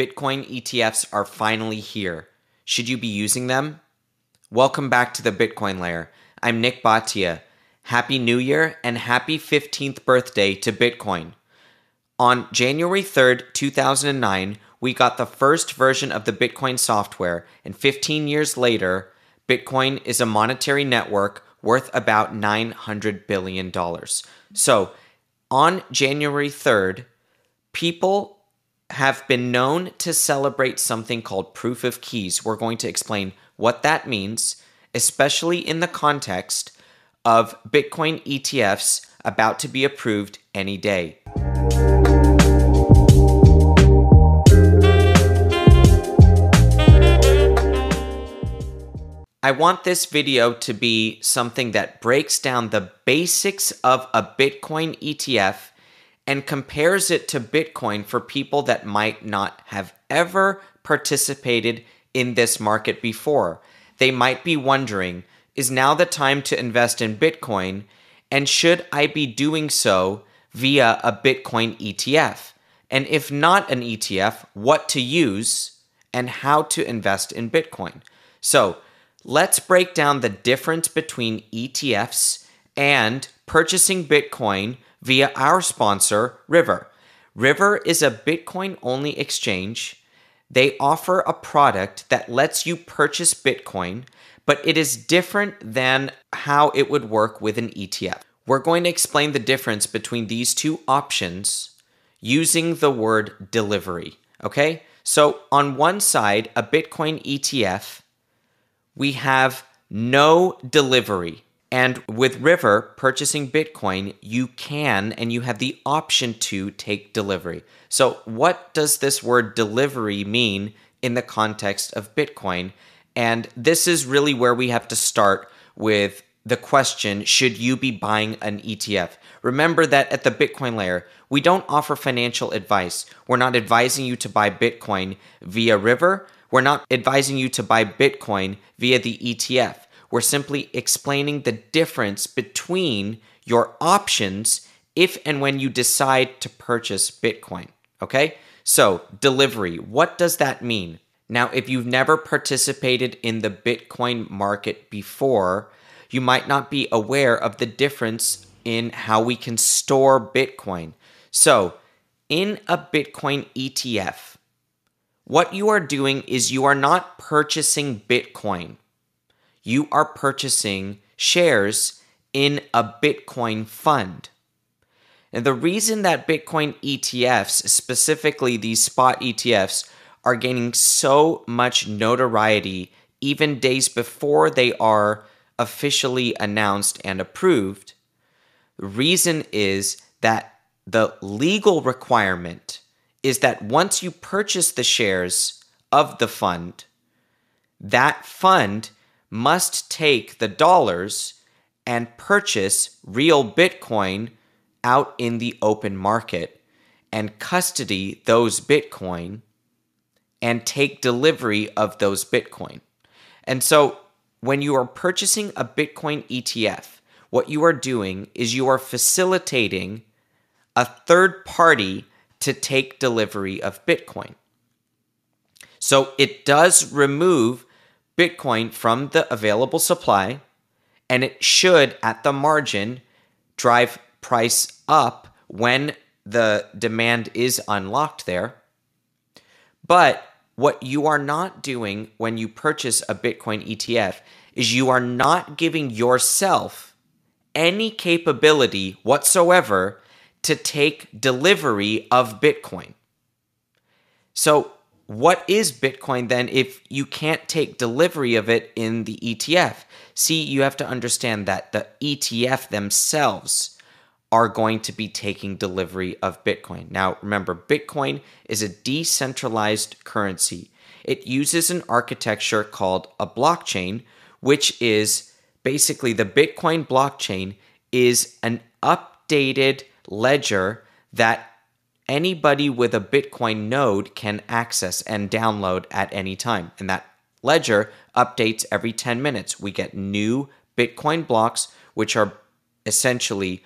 Bitcoin ETFs are finally here. Should you be using them? Welcome back to the Bitcoin Layer. I'm Nik Bhatia. Happy New Year and happy 15th birthday to Bitcoin. On January 3rd, 2009, we got the first version of the Bitcoin software, and 15 years later, Bitcoin is a monetary network worth about $900 billion. So, on January 3rd, people have been known to celebrate something called proof of keys. We're going to explain what that means, especially in the context of Bitcoin ETFs about to be approved any day. I want this video to be something that breaks down the basics of a Bitcoin ETF and compares it to Bitcoin for people that might not have ever participated in this market before. They might be wondering is now the time to invest in Bitcoin? And should I be doing so via a Bitcoin ETF? And if not an ETF, what to use and how to invest in Bitcoin? So, let's break down the difference between ETFs and purchasing Bitcoin via our sponsor, River. River is a Bitcoin only exchange. They offer a product that lets you purchase Bitcoin, but it is different than how it would work with an ETF. We're going to explain the difference between these two options using the word delivery. Okay? So, on one side, a Bitcoin ETF we have no delivery. And with River purchasing Bitcoin, you can and you have the option to take delivery. So, what does this word delivery mean in the context of Bitcoin? And this is really where we have to start with the question should you be buying an ETF? Remember that at the Bitcoin layer, we don't offer financial advice. We're not advising you to buy Bitcoin via River. We're not advising you to buy Bitcoin via the ETF. We're simply explaining the difference between your options if and when you decide to purchase Bitcoin. Okay? So, delivery, what does that mean? Now, if you've never participated in the Bitcoin market before, you might not be aware of the difference in how we can store Bitcoin. So, in a Bitcoin ETF, what you are doing is you are not purchasing Bitcoin. You are purchasing shares in a Bitcoin fund. And the reason that Bitcoin ETFs, specifically these spot ETFs, are gaining so much notoriety even days before they are officially announced and approved, the reason is that the legal requirement is that once you purchase the shares of the fund, that fund must take the dollars and purchase real Bitcoin out in the open market and custody those Bitcoin and take delivery of those Bitcoin. And so when you are purchasing a Bitcoin ETF, what you are doing is you are facilitating a third party to take delivery of Bitcoin. So it does remove Bitcoin from the available supply, and it should, at the margin, drive price up when the demand is unlocked there. But what you are not doing when you purchase a Bitcoin ETF is you are not giving yourself any capability whatsoever to take delivery of Bitcoin. So, what is Bitcoin then if you can't take delivery of it in the ETF? See, you have to understand that the ETF themselves are going to be taking delivery of Bitcoin. Now, remember, Bitcoin is a decentralized currency. It uses an architecture called a blockchain, which is basically the Bitcoin blockchain is an updated ledger that anybody with a Bitcoin node can access and download at any time. And that ledger updates every 10 minutes. We get new Bitcoin blocks, which are essentially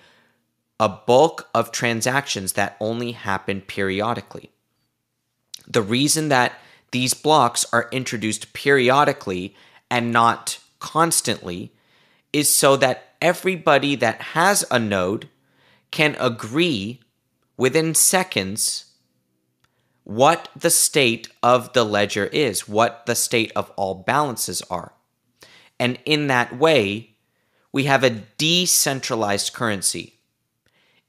a bulk of transactions that only happen periodically. The reason that these blocks are introduced periodically and not constantly is so that everybody that has a node can agree within seconds what the state of the ledger is, what the state of all balances are. And in that way, we have a decentralized currency.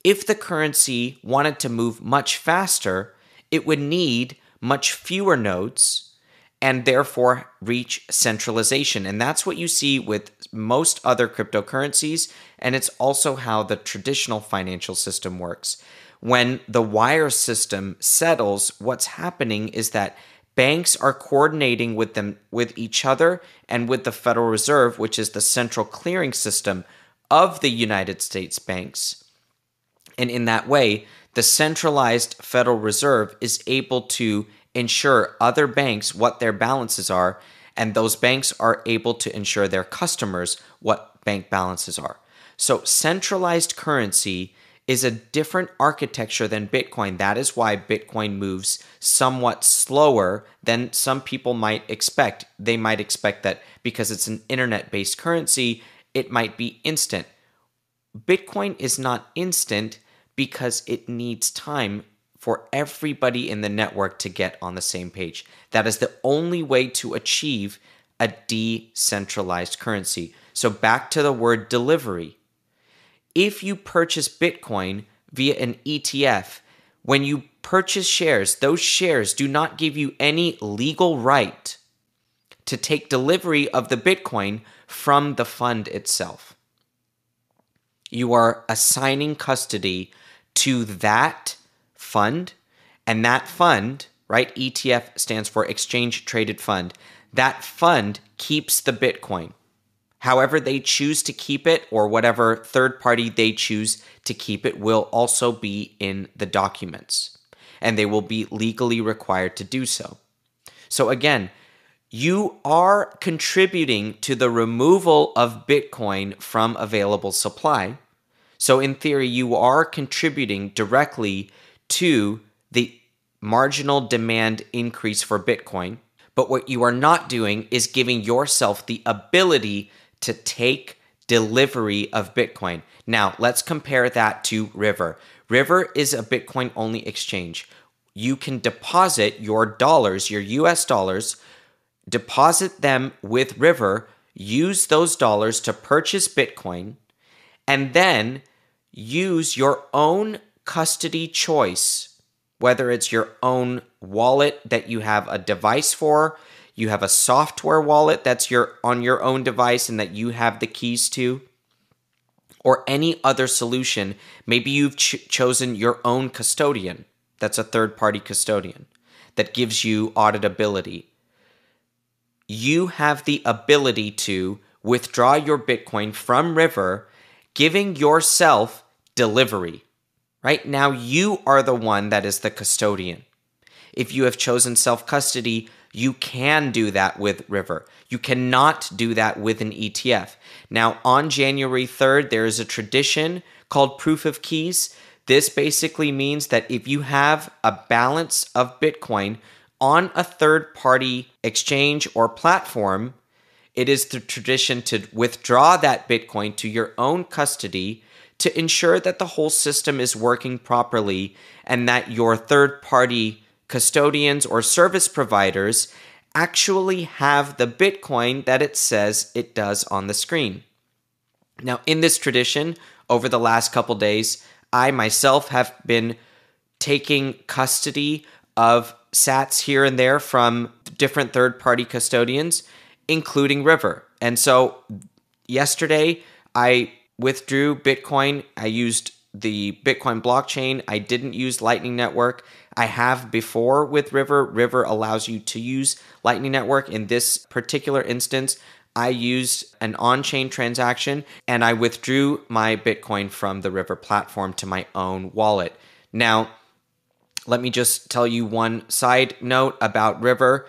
If the currency wanted to move much faster, it would need much fewer nodes and therefore reach centralization. And that's what you see with most other cryptocurrencies. And it's also how the traditional financial system works. When the wire system settles, what's happening is that banks are coordinating with them with each other and with the Federal Reserve, which is the central clearing system of the United States banks. And in that way, the centralized Federal Reserve is able to ensure other banks what their balances are, and those banks are able to ensure their customers what bank balances are. So, centralized currency is a different architecture than Bitcoin. That is why Bitcoin moves somewhat slower than some people might expect. They might expect that because it's an internet based currency, it might be instant. Bitcoin is not instant because it needs time for everybody in the network to get on the same page. That is the only way to achieve a decentralized currency. So, back to the word delivery. If you purchase Bitcoin via an ETF, when you purchase shares, those shares do not give you any legal right to take delivery of the Bitcoin from the fund itself. You are assigning custody to that fund, and that fund, right? ETF stands for Exchange Traded Fund. That fund keeps the Bitcoin. However, they choose to keep it, or whatever third party they choose to keep it, will also be in the documents, and they will be legally required to do so. So, again, you are contributing to the removal of Bitcoin from available supply so, in theory, you are contributing directly to the marginal demand increase for Bitcoin. But what you are not doing is giving yourself the ability to take delivery of Bitcoin. Now, let's compare that to River. River is a Bitcoin only exchange. You can deposit your dollars, your US dollars, deposit them with River, use those dollars to purchase Bitcoin and then use your own custody choice, whether it's your own wallet that you have a device for, you have a software wallet that's your on your own device and that you have the keys to, or any other solution. Maybe you've ch- chosen your own custodian. That's a third party custodian that gives you auditability. You have the ability to withdraw your Bitcoin from River giving yourself delivery. Right now, you are the one that is the custodian. If you have chosen self custody, you can do that with River. You cannot do that with an ETF. Now, on January 3rd, there is a tradition called proof of keys. This basically means that if you have a balance of Bitcoin on a third party exchange or platform, it is the tradition to withdraw that Bitcoin to your own custody to ensure that the whole system is working properly and that your third party custodians or service providers actually have the Bitcoin that it says it does on the screen. Now, in this tradition, over the last couple days, I myself have been taking custody of sats here and there from different third party custodians including River. And so yesterday, I withdrew Bitcoin. I used the Bitcoin blockchain. I didn't use Lightning Network. I have before with River. River allows you to use Lightning Network. In this particular instance, I used an on chain transaction and I withdrew my Bitcoin from the River platform to my own wallet. Now, let me just tell you one side note about River.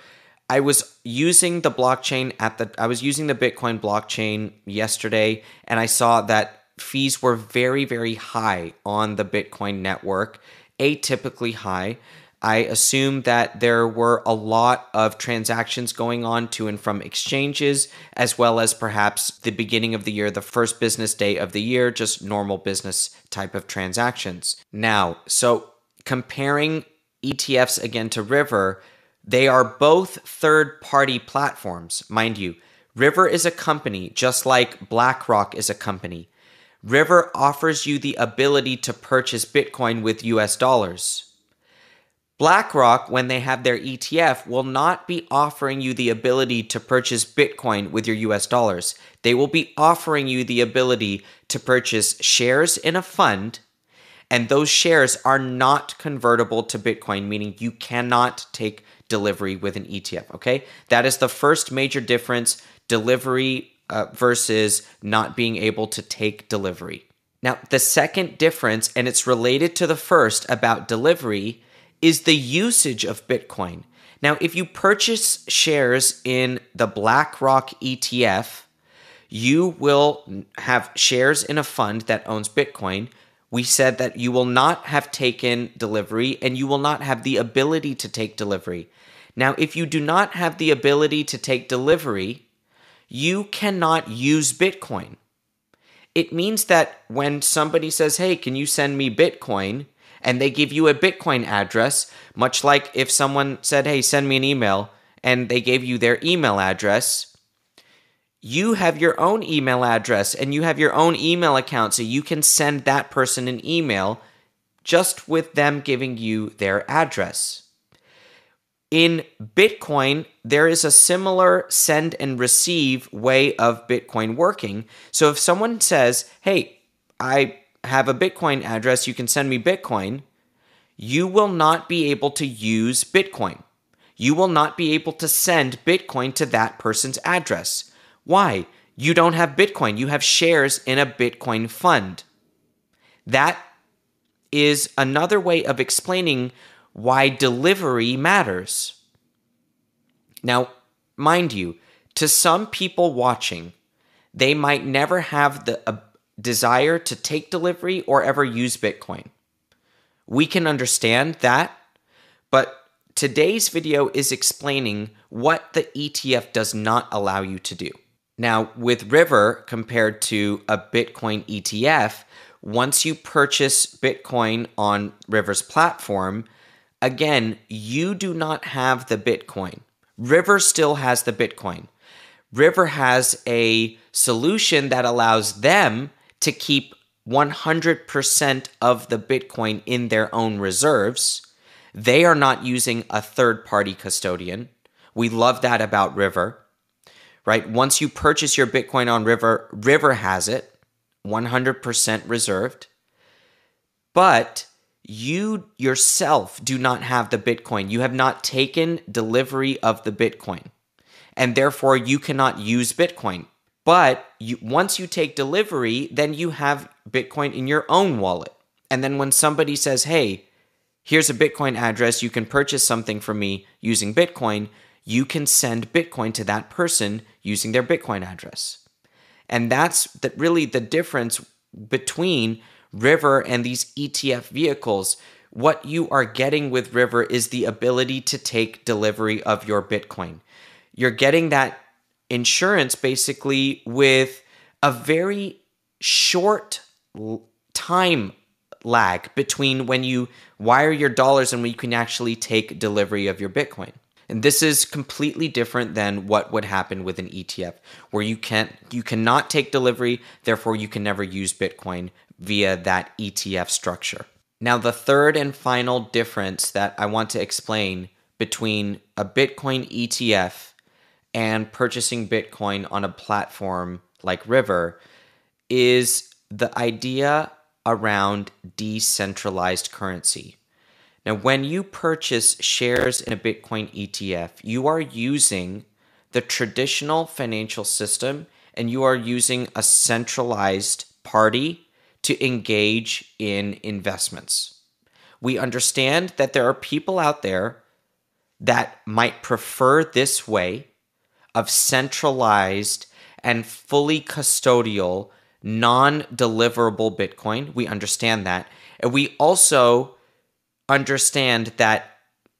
I was using the blockchain at the I was using the Bitcoin blockchain yesterday and I saw that fees were very very high on the Bitcoin network, atypically high. I assume that there were a lot of transactions going on to and from exchanges, as well as perhaps the beginning of the year, the first business day of the year, just normal business type of transactions. Now, so comparing ETFs again to River, they are both third party platforms, mind you. River is a company, just like BlackRock is a company. River offers you the ability to purchase Bitcoin with US dollars. BlackRock, when they have their ETF, will not be offering you the ability to purchase Bitcoin with your US dollars. They will be offering you the ability to purchase shares in a fund, and those shares are not convertible to Bitcoin, meaning you cannot take delivery with an ETF. Okay. That is the first major difference delivery uh, versus not being able to take delivery. Now, the second difference, and it's related to the first about delivery is the usage of Bitcoin. Now, if you purchase shares in the BlackRock ETF, you will have shares in a fund that owns Bitcoin. We said that you will not have taken delivery and you will not have the ability to take delivery. Now, if you do not have the ability to take delivery, you cannot use Bitcoin. It means that when somebody says, Hey, can you send me Bitcoin? and they give you a Bitcoin address, much like if someone said, Hey, send me an email, and they gave you their email address, you have your own email address and you have your own email account, so you can send that person an email just with them giving you their address. In Bitcoin, there is a similar send and receive way of Bitcoin working. So if someone says, Hey, I have a Bitcoin address, you can send me Bitcoin, you will not be able to use Bitcoin. You will not be able to send Bitcoin to that person's address. Why? You don't have Bitcoin. You have shares in a Bitcoin fund. That is another way of explaining why delivery matters. Now, mind you, to some people watching, they might never have the uh, desire to take delivery or ever use Bitcoin. We can understand that, but today's video is explaining what the ETF does not allow you to do. Now, with River compared to a Bitcoin ETF, once you purchase Bitcoin on River's platform, again, you do not have the Bitcoin. River still has the Bitcoin. River has a solution that allows them to keep 100% of the Bitcoin in their own reserves. They are not using a third party custodian. We love that about River, right? Once you purchase your Bitcoin on River, River has it 100% reserved. But you yourself do not have the Bitcoin. You have not taken delivery of the Bitcoin. And therefore, you cannot use Bitcoin. But you, once you take delivery, then you have Bitcoin in your own wallet. And then when somebody says, hey, here's a Bitcoin address, you can purchase something from me using Bitcoin, you can send Bitcoin to that person using their Bitcoin address. And that's the, really the difference between River and these ETF vehicles. What you are getting with River is the ability to take delivery of your Bitcoin. You're getting that insurance basically with a very short time lag between when you wire your dollars and when you can actually take delivery of your Bitcoin. And this is completely different than what would happen with an ETF, where you can't you cannot take delivery, therefore you can never use Bitcoin via that ETF structure. Now, the third and final difference that I want to explain between a Bitcoin ETF and purchasing Bitcoin on a platform like River is the idea around decentralized currency. Now, when you purchase shares in a Bitcoin ETF, you are using the traditional financial system and you are using a centralized party to engage in investments. We understand that there are people out there that might prefer this way of centralized and fully custodial, non deliverable Bitcoin. We understand that. And we also understand that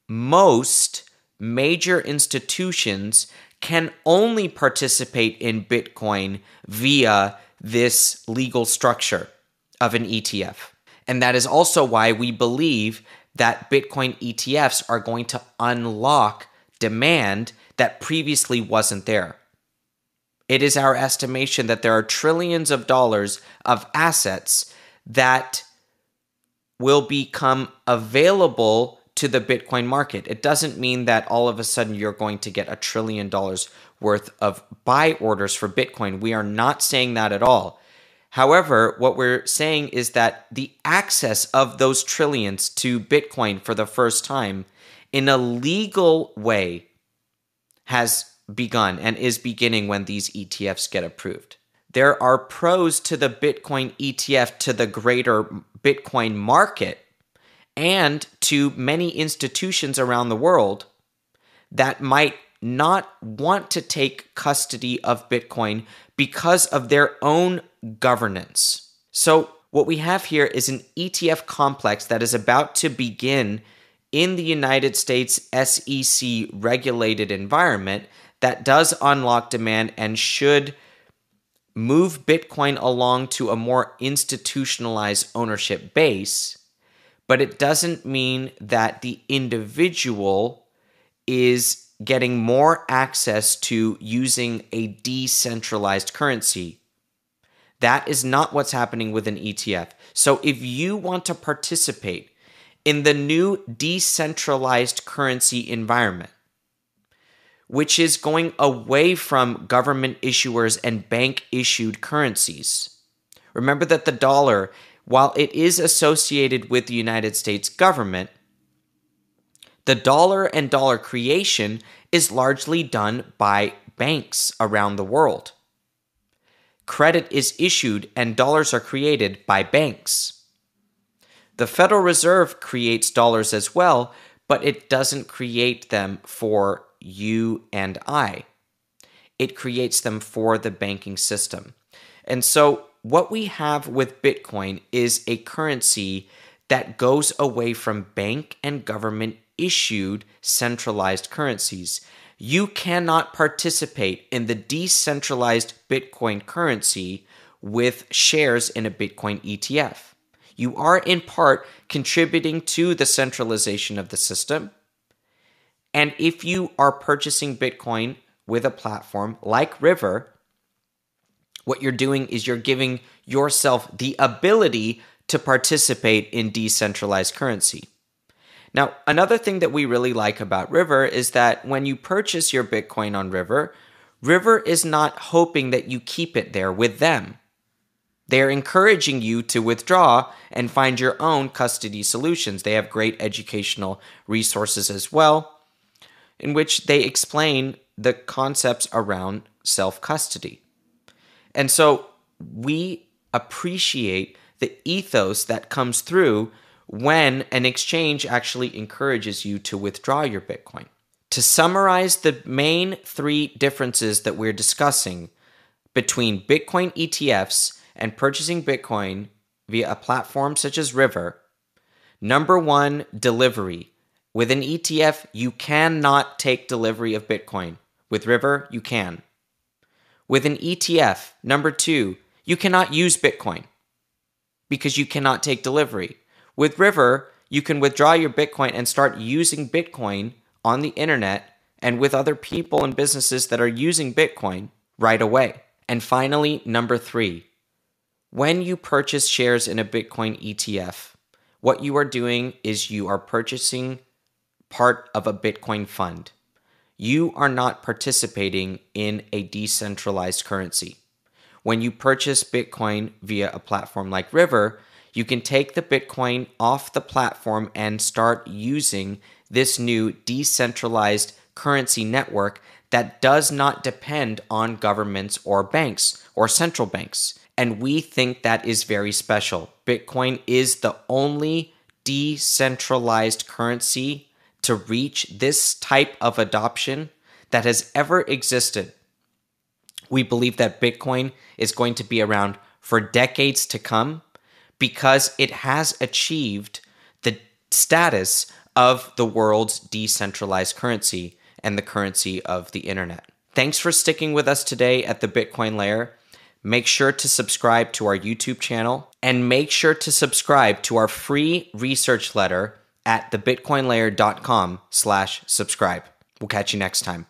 most major institutions can only participate in Bitcoin via this legal structure of an ETF. And that is also why we believe that Bitcoin ETFs are going to unlock demand that previously wasn't there. It is our estimation that there are trillions of dollars of assets that will become available to the Bitcoin market. It doesn't mean that all of a sudden you're going to get a trillion dollars worth of buy orders for Bitcoin. We are not saying that at all. However, what we're saying is that the access of those trillions to Bitcoin for the first time in a legal way has begun and is beginning when these ETFs get approved. There are pros to the Bitcoin ETF to the greater Bitcoin market and to many institutions around the world that might not want to take custody of Bitcoin because of their own governance. So, what we have here is an ETF complex that is about to begin in the United States SEC regulated environment that does unlock demand and should move Bitcoin along to a more institutionalized ownership base. But it doesn't mean that the individual is getting more access to using a decentralized currency. That is not what's happening with an ETF. So if you want to participate in the new decentralized currency environment, which is going away from government issuers and bank issued currencies. Remember that the dollar, while it is associated with the United States government, the dollar and dollar creation is largely done by banks around the world. Credit is issued and dollars are created by banks. The Federal Reserve creates dollars as well, but it doesn't create them for you and I. It creates them for the banking system. And so, what we have with Bitcoin is a currency that goes away from bank and government issued centralized currencies. You cannot participate in the decentralized Bitcoin currency with shares in a Bitcoin ETF. You are in part contributing to the centralization of the system. And if you are purchasing Bitcoin with a platform like River, what you're doing is you're giving yourself the ability to participate in decentralized currency. Now, another thing that we really like about River is that when you purchase your Bitcoin on River, River is not hoping that you keep it there with them. They're encouraging you to withdraw and find your own custody solutions. They have great educational resources as well, in which they explain the concepts around self custody. And so we appreciate the ethos that comes through when an exchange actually encourages you to withdraw your Bitcoin. To summarize the main three differences that we're discussing between Bitcoin ETFs and purchasing Bitcoin via a platform such as River, number one, delivery. With an ETF, you cannot take delivery of Bitcoin. With River, you can. With an ETF, number two, you cannot use Bitcoin because you cannot take delivery. With River, you can withdraw your Bitcoin and start using Bitcoin on the internet and with other people and businesses that are using Bitcoin right away. And finally, number three, when you purchase shares in a Bitcoin ETF, what you are doing is you are purchasing part of a Bitcoin fund. You are not participating in a decentralized currency. When you purchase Bitcoin via a platform like River, you can take the Bitcoin off the platform and start using this new decentralized currency network that does not depend on governments or banks or central banks. And we think that is very special. Bitcoin is the only decentralized currency to reach this type of adoption that has ever existed. We believe that Bitcoin is going to be around for decades to come because it has achieved the status of the world's decentralized currency and the currency of the internet. Thanks for sticking with us today at the Bitcoin Layer. Make sure to subscribe to our YouTube channel and make sure to subscribe to our free research letter at thebitcoinlayer.com slash subscribe. We'll catch you next time.